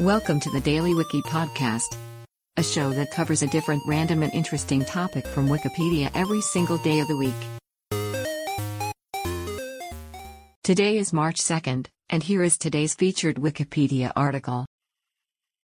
Welcome to the Daily Wiki Podcast, a show that covers a different random and interesting topic from Wikipedia every single day of the week. Today is March 2nd, and here is today's featured Wikipedia article.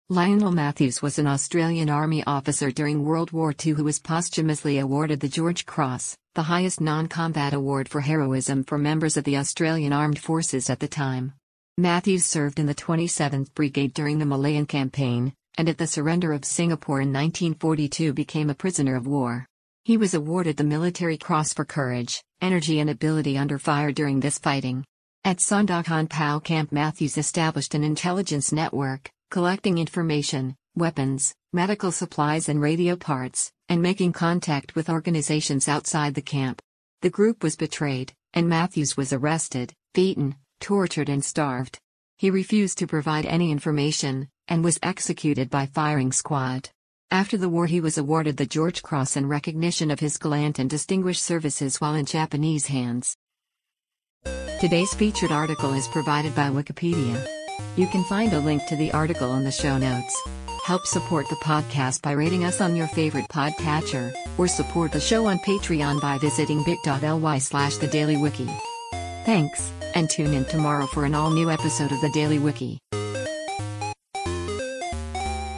Lionel Matthews was an Australian Army officer during World War II who was posthumously awarded the George Cross, the highest non combat award for heroism for members of the Australian Armed Forces at the time. Matthews served in the 27th Brigade during the Malayan Campaign, and at the surrender of Singapore in 1942 became a prisoner of war. He was awarded the Military Cross for courage, energy and ability under fire during this fighting. At Sandakan POW Camp Matthews established an intelligence network, collecting information, weapons, medical supplies and radio parts, and making contact with organizations outside the camp. The group was betrayed, and Matthews was arrested, beaten, tortured and starved. He refused to provide any information, and was executed by firing squad. After the war, he was awarded the George Cross in recognition of his gallant and distinguished services while in Japanese hands. Today's featured article is provided by Wikipedia. You can find a link to the article in the show notes. Help support the podcast by rating us on your favorite podcatcher, or support the show on Patreon by visiting bit.ly slash the Daily Wiki. Thanks, and tune in tomorrow for an all new episode of the Daily Wiki.